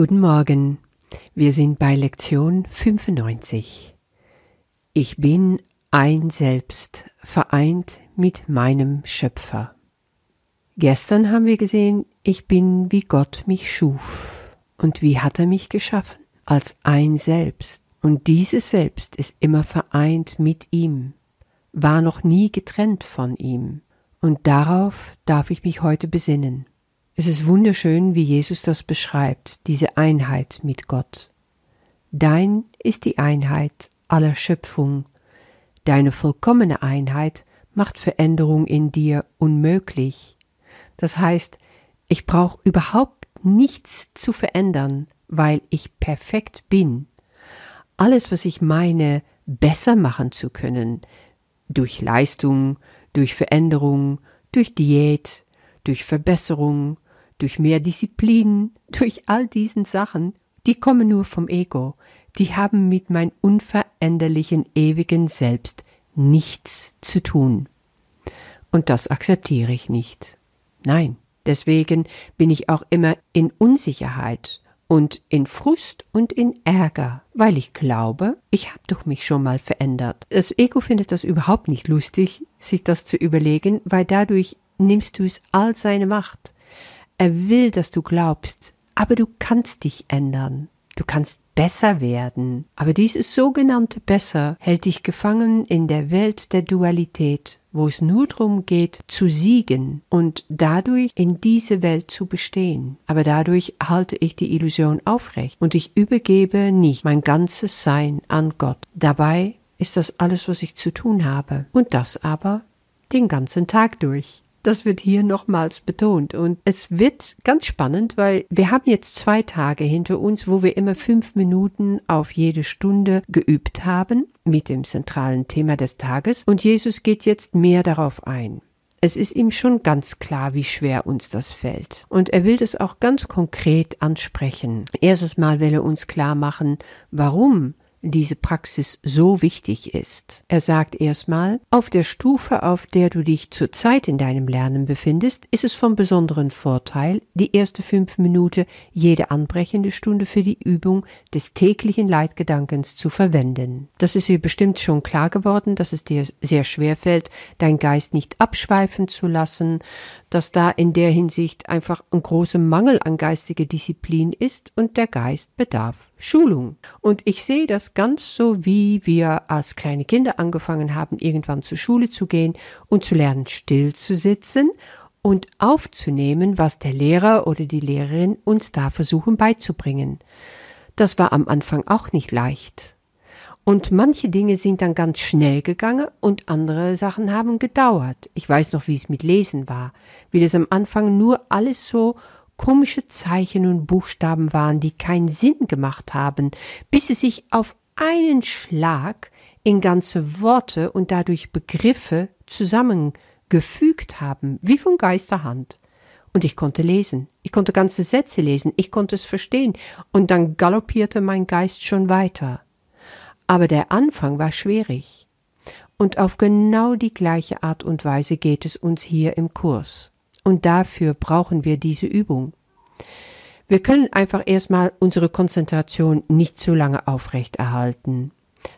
Guten Morgen. Wir sind bei Lektion 95. Ich bin ein Selbst, vereint mit meinem Schöpfer. Gestern haben wir gesehen, ich bin wie Gott mich schuf. Und wie hat er mich geschaffen? Als ein Selbst. Und dieses Selbst ist immer vereint mit ihm, war noch nie getrennt von ihm. Und darauf darf ich mich heute besinnen. Es ist wunderschön, wie Jesus das beschreibt, diese Einheit mit Gott. Dein ist die Einheit aller Schöpfung. Deine vollkommene Einheit macht Veränderung in dir unmöglich. Das heißt, ich brauche überhaupt nichts zu verändern, weil ich perfekt bin. Alles, was ich meine, besser machen zu können, durch Leistung, durch Veränderung, durch Diät, durch Verbesserung, durch mehr Disziplin, durch all diesen Sachen, die kommen nur vom Ego, die haben mit mein unveränderlichen ewigen Selbst nichts zu tun. Und das akzeptiere ich nicht. Nein, deswegen bin ich auch immer in Unsicherheit und in Frust und in Ärger, weil ich glaube, ich habe doch mich schon mal verändert. Das Ego findet das überhaupt nicht lustig, sich das zu überlegen, weil dadurch nimmst du es all seine Macht. Er will, dass du glaubst, aber du kannst dich ändern. Du kannst besser werden. Aber dieses sogenannte Besser hält dich gefangen in der Welt der Dualität, wo es nur darum geht, zu siegen und dadurch in diese Welt zu bestehen. Aber dadurch halte ich die Illusion aufrecht und ich übergebe nicht mein ganzes Sein an Gott. Dabei ist das alles, was ich zu tun habe. Und das aber den ganzen Tag durch. Das wird hier nochmals betont. Und es wird ganz spannend, weil wir haben jetzt zwei Tage hinter uns, wo wir immer fünf Minuten auf jede Stunde geübt haben mit dem zentralen Thema des Tages. Und Jesus geht jetzt mehr darauf ein. Es ist ihm schon ganz klar, wie schwer uns das fällt. Und er will das auch ganz konkret ansprechen. Erstes Mal will er uns klar machen, warum diese Praxis so wichtig ist. Er sagt erstmal, auf der Stufe, auf der du dich zurzeit in deinem Lernen befindest, ist es von besonderen Vorteil, die erste fünf Minuten jede anbrechende Stunde für die Übung des täglichen Leitgedankens zu verwenden. Das ist dir bestimmt schon klar geworden, dass es dir sehr schwer fällt, dein Geist nicht abschweifen zu lassen, dass da in der Hinsicht einfach ein großer Mangel an geistiger Disziplin ist und der Geist bedarf Schulung. Und ich sehe das ganz so, wie wir als kleine Kinder angefangen haben, irgendwann zur Schule zu gehen und zu lernen, still zu sitzen und aufzunehmen, was der Lehrer oder die Lehrerin uns da versuchen beizubringen. Das war am Anfang auch nicht leicht. Und manche Dinge sind dann ganz schnell gegangen und andere Sachen haben gedauert. Ich weiß noch, wie es mit Lesen war, wie das am Anfang nur alles so komische Zeichen und Buchstaben waren, die keinen Sinn gemacht haben, bis sie sich auf einen Schlag in ganze Worte und dadurch Begriffe zusammengefügt haben, wie von Geisterhand. Und ich konnte lesen, ich konnte ganze Sätze lesen, ich konnte es verstehen, und dann galoppierte mein Geist schon weiter. Aber der Anfang war schwierig. Und auf genau die gleiche Art und Weise geht es uns hier im Kurs. Und dafür brauchen wir diese Übung. Wir können einfach erstmal unsere Konzentration nicht zu lange aufrechterhalten.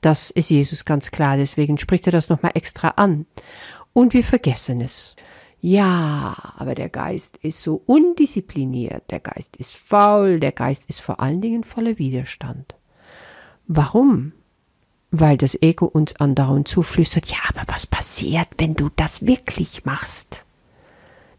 Das ist Jesus ganz klar, deswegen spricht er das nochmal extra an. Und wir vergessen es. Ja, aber der Geist ist so undiszipliniert, der Geist ist faul, der Geist ist vor allen Dingen voller Widerstand. Warum? Weil das Ego uns andauernd zuflüstert, ja, aber was passiert, wenn du das wirklich machst?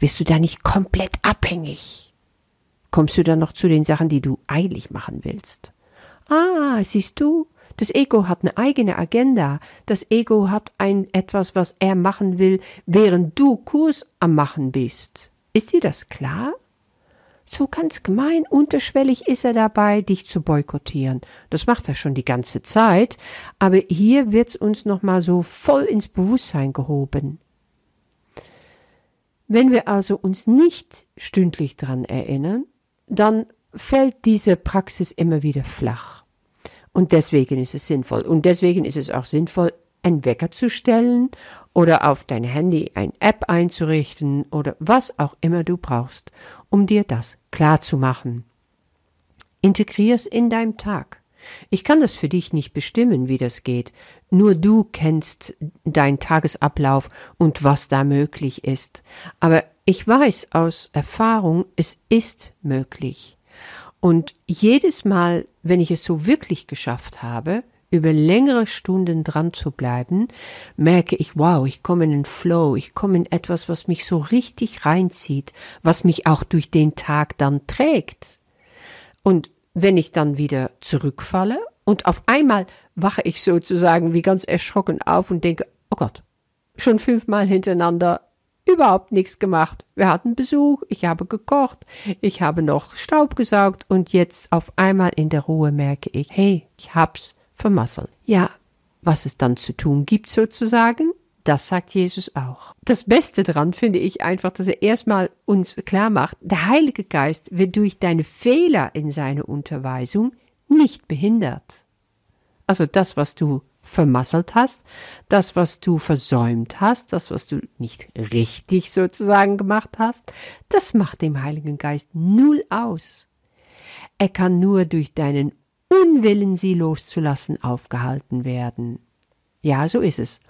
Wirst du da nicht komplett abhängig? Kommst du dann noch zu den Sachen, die du eilig machen willst? Ah, siehst du, das Ego hat eine eigene Agenda. Das Ego hat ein etwas, was er machen will, während du Kurs am machen bist. Ist dir das klar? So ganz gemein, unterschwellig ist er dabei, dich zu boykottieren. Das macht er schon die ganze Zeit, aber hier wird's uns nochmal so voll ins Bewusstsein gehoben. Wenn wir also uns nicht stündlich dran erinnern, dann fällt diese Praxis immer wieder flach. Und deswegen ist es sinnvoll. Und deswegen ist es auch sinnvoll, einen Wecker zu stellen oder auf dein Handy eine App einzurichten oder was auch immer du brauchst, um dir das klar zu machen. Integrier's in deinem Tag. Ich kann das für dich nicht bestimmen, wie das geht. Nur du kennst deinen Tagesablauf und was da möglich ist. Aber ich weiß aus Erfahrung, es ist möglich. Und jedes Mal, wenn ich es so wirklich geschafft habe, über längere Stunden dran zu bleiben, merke ich, wow, ich komme in den Flow, ich komme in etwas, was mich so richtig reinzieht, was mich auch durch den Tag dann trägt. Und wenn ich dann wieder zurückfalle und auf einmal wache ich sozusagen wie ganz erschrocken auf und denke, oh Gott, schon fünfmal hintereinander überhaupt nichts gemacht. Wir hatten Besuch, ich habe gekocht, ich habe noch Staub gesaugt und jetzt auf einmal in der Ruhe merke ich, hey, ich hab's vermasselt. Ja, was es dann zu tun gibt sozusagen, das sagt Jesus auch. Das Beste daran finde ich einfach, dass er erstmal uns klar macht, der Heilige Geist wird durch deine Fehler in seiner Unterweisung nicht behindert. Also das, was du vermasselt hast, das, was du versäumt hast, das, was du nicht richtig sozusagen gemacht hast, das macht dem Heiligen Geist null aus. Er kann nur durch deinen Unwillen, sie loszulassen, aufgehalten werden. Ja, so ist es.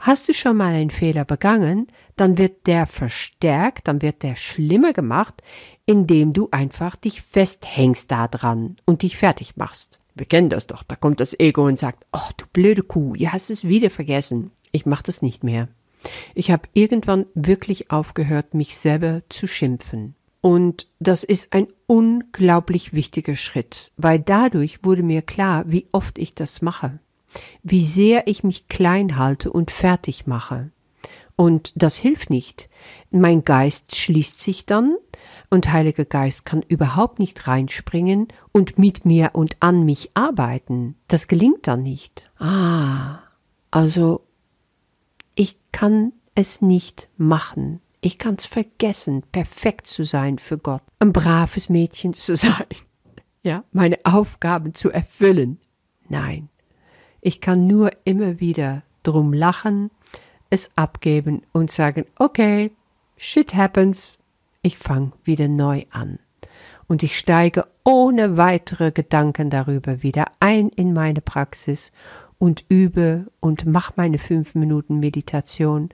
Hast du schon mal einen Fehler begangen, dann wird der verstärkt, dann wird der schlimmer gemacht, indem du einfach dich festhängst da dran und dich fertig machst. Wir kennen das doch. Da kommt das Ego und sagt, oh, du blöde Kuh, ihr hast es wieder vergessen. Ich mach das nicht mehr. Ich habe irgendwann wirklich aufgehört, mich selber zu schimpfen. Und das ist ein unglaublich wichtiger Schritt, weil dadurch wurde mir klar, wie oft ich das mache wie sehr ich mich klein halte und fertig mache. Und das hilft nicht. Mein Geist schließt sich dann und Heiliger Geist kann überhaupt nicht reinspringen und mit mir und an mich arbeiten. Das gelingt dann nicht. Ah, also ich kann es nicht machen. Ich kann's vergessen, perfekt zu sein für Gott, ein braves Mädchen zu sein, ja, meine Aufgaben zu erfüllen. Nein, ich kann nur immer wieder drum lachen, es abgeben und sagen, okay, shit happens. Ich fange wieder neu an. Und ich steige ohne weitere Gedanken darüber wieder ein in meine Praxis und übe und mach meine fünf Minuten Meditation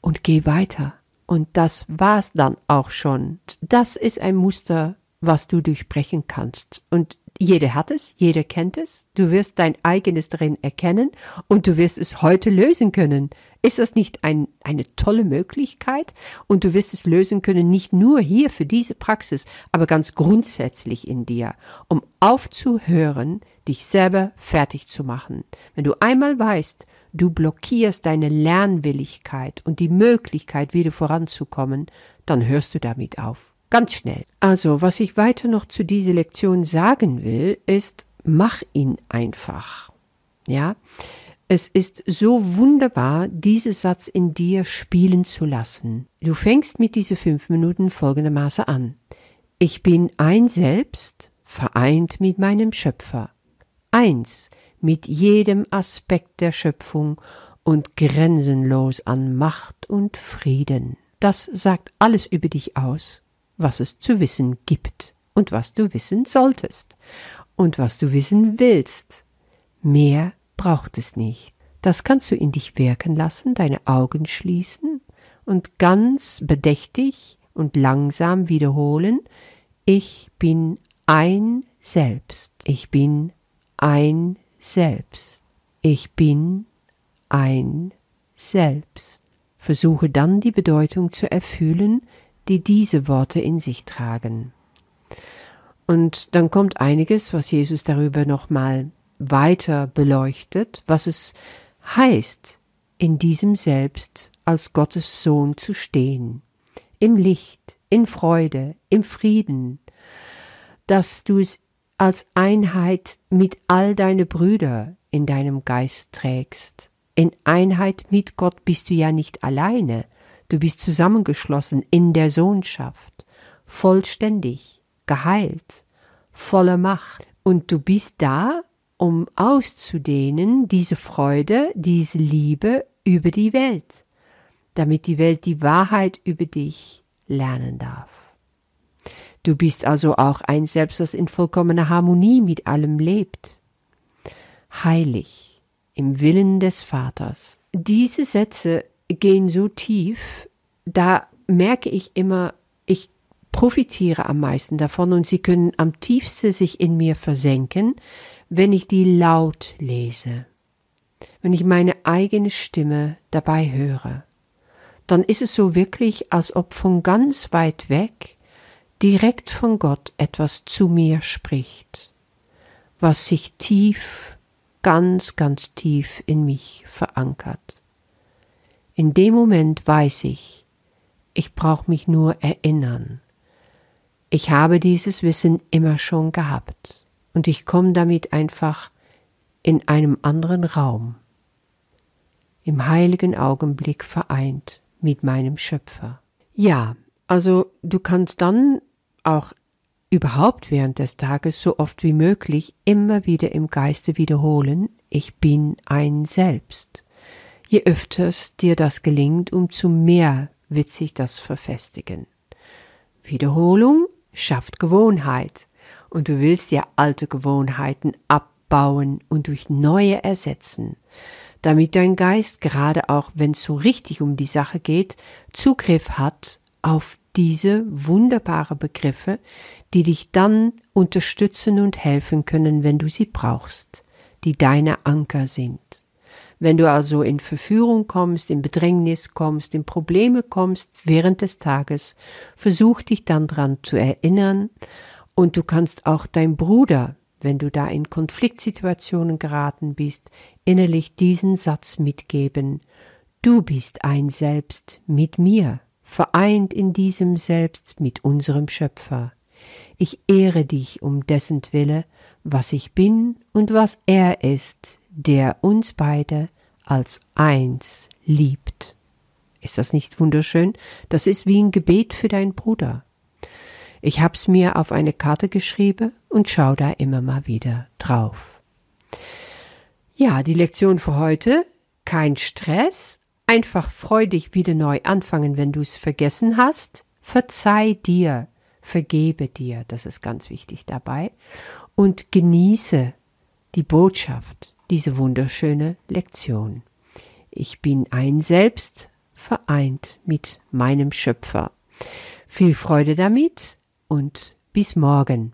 und gehe weiter. Und das war's dann auch schon. Das ist ein Muster, was du durchbrechen kannst. Und jeder hat es, jeder kennt es. Du wirst dein eigenes drin erkennen und du wirst es heute lösen können. Ist das nicht ein, eine tolle Möglichkeit? Und du wirst es lösen können, nicht nur hier für diese Praxis, aber ganz grundsätzlich in dir, um aufzuhören, dich selber fertig zu machen. Wenn du einmal weißt, du blockierst deine Lernwilligkeit und die Möglichkeit, wieder voranzukommen, dann hörst du damit auf. Ganz schnell. Also, was ich weiter noch zu dieser Lektion sagen will, ist, mach ihn einfach. Ja? Es ist so wunderbar, diesen Satz in dir spielen zu lassen. Du fängst mit diesen fünf Minuten folgendermaßen an. Ich bin ein Selbst, vereint mit meinem Schöpfer. Eins mit jedem Aspekt der Schöpfung und grenzenlos an Macht und Frieden. Das sagt alles über dich aus was es zu wissen gibt und was du wissen solltest und was du wissen willst. Mehr braucht es nicht. Das kannst du in dich wirken lassen, deine Augen schließen und ganz bedächtig und langsam wiederholen, ich bin ein Selbst, ich bin ein Selbst, ich bin ein Selbst. Versuche dann die Bedeutung zu erfüllen, die diese Worte in sich tragen. Und dann kommt einiges, was Jesus darüber nochmal weiter beleuchtet, was es heißt, in diesem Selbst als Gottes Sohn zu stehen, im Licht, in Freude, im Frieden, dass du es als Einheit mit all deine Brüder in deinem Geist trägst. In Einheit mit Gott bist du ja nicht alleine, Du bist zusammengeschlossen in der Sohnschaft, vollständig, geheilt, voller Macht. Und du bist da, um auszudehnen diese Freude, diese Liebe über die Welt, damit die Welt die Wahrheit über dich lernen darf. Du bist also auch ein Selbst, das in vollkommener Harmonie mit allem lebt. Heilig im Willen des Vaters. Diese Sätze gehen so tief, da merke ich immer, ich profitiere am meisten davon und sie können am tiefsten sich in mir versenken, wenn ich die laut lese, wenn ich meine eigene Stimme dabei höre. Dann ist es so wirklich, als ob von ganz weit weg direkt von Gott etwas zu mir spricht, was sich tief, ganz, ganz tief in mich verankert. In dem Moment weiß ich, ich brauche mich nur erinnern. Ich habe dieses Wissen immer schon gehabt und ich komme damit einfach in einem anderen Raum, im heiligen Augenblick vereint mit meinem Schöpfer. Ja, also du kannst dann auch überhaupt während des Tages so oft wie möglich immer wieder im Geiste wiederholen, ich bin ein Selbst. Je öfters dir das gelingt, umso mehr wird sich das verfestigen. Wiederholung schafft Gewohnheit, und du willst ja alte Gewohnheiten abbauen und durch neue ersetzen, damit dein Geist, gerade auch wenn es so richtig um die Sache geht, Zugriff hat auf diese wunderbare Begriffe, die dich dann unterstützen und helfen können, wenn du sie brauchst, die deine Anker sind. Wenn du also in Verführung kommst, in Bedrängnis kommst, in Probleme kommst während des Tages, versuch dich dann dran zu erinnern und du kannst auch dein Bruder, wenn du da in Konfliktsituationen geraten bist, innerlich diesen Satz mitgeben. Du bist ein Selbst mit mir vereint in diesem Selbst mit unserem Schöpfer. Ich ehre dich um dessen Wille, was ich bin und was er ist, der uns beide als eins liebt. Ist das nicht wunderschön? Das ist wie ein Gebet für deinen Bruder. Ich hab's mir auf eine Karte geschrieben und schau da immer mal wieder drauf. Ja, die Lektion für heute. Kein Stress, Einfach freudig wieder neu anfangen, wenn du es vergessen hast. Verzeih dir, vergebe dir, das ist ganz wichtig dabei. Und genieße die Botschaft, diese wunderschöne Lektion. Ich bin ein Selbst, vereint mit meinem Schöpfer. Viel Freude damit und bis morgen.